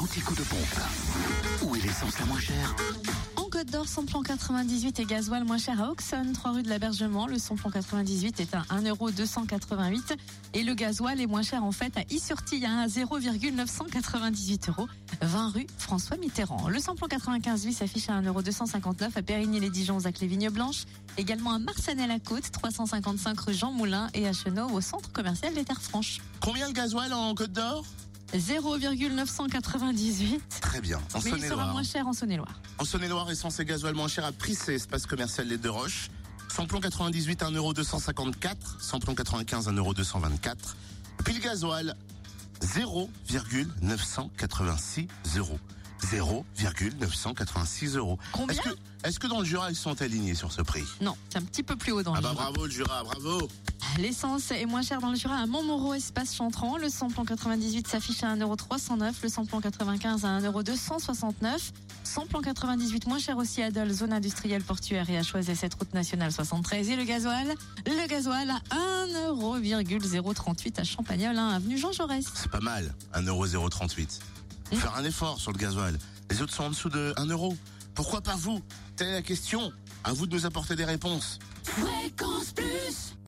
l'anti-coup de pompe. Où est l'essence la moins chère En Côte d'Or, samplon 98 et gasoil moins cher à Auxonne, 3 rue de l'Abergement. Le samplon 98 est à 1,288€ et le gasoil est moins cher en fait à Issurtille à 0,998 euros. 20 rue François Mitterrand. Le samplon 95 lui s'affiche à 1,259€ à Périgny-les-Dijon, à Clévigne-Blanche. Également à Marsanel-la-Côte, 355 rue Jean Moulin et à Chenot au centre commercial des Terres Franches. Combien le gasoil en Côte d'Or? 0,998. Très bien. En Mais il sera Saône-et-Loire. moins cher en Saône-et-Loire. En Saône-et-Loire, essence et gasoil moins cher à Prissé, espace commercial Les Deux Roches. Samplon 98, 1,254€. Samplon 95, 1,224€. Puis le gasoil, 0,986 euros. 0,986 euros. Combien Est-ce que, dans le Jura, ils sont alignés sur ce prix? Non, c'est un petit peu plus haut dans Ah le bah Jura. bravo le Jura, bravo L'essence est moins chère dans le Jura à Montmoreau, espace Chantran. Le samplon 98 s'affiche à 1,309€. Le samplon 95 à 1,269€. Samplon 98 moins cher aussi à Dole, zone industrielle portuaire et à choisir cette route nationale 73. Et le gasoil? Le gasoil à 1,038€ à Champagnol, hein, avenue Jean Jaurès. C'est pas mal, 1,038€. Faut Faire un effort sur le gasoil. Les autres sont en dessous de 1 euro. Pourquoi pas vous? Telle est la question. À vous de nous apporter des réponses. Fréquence Plus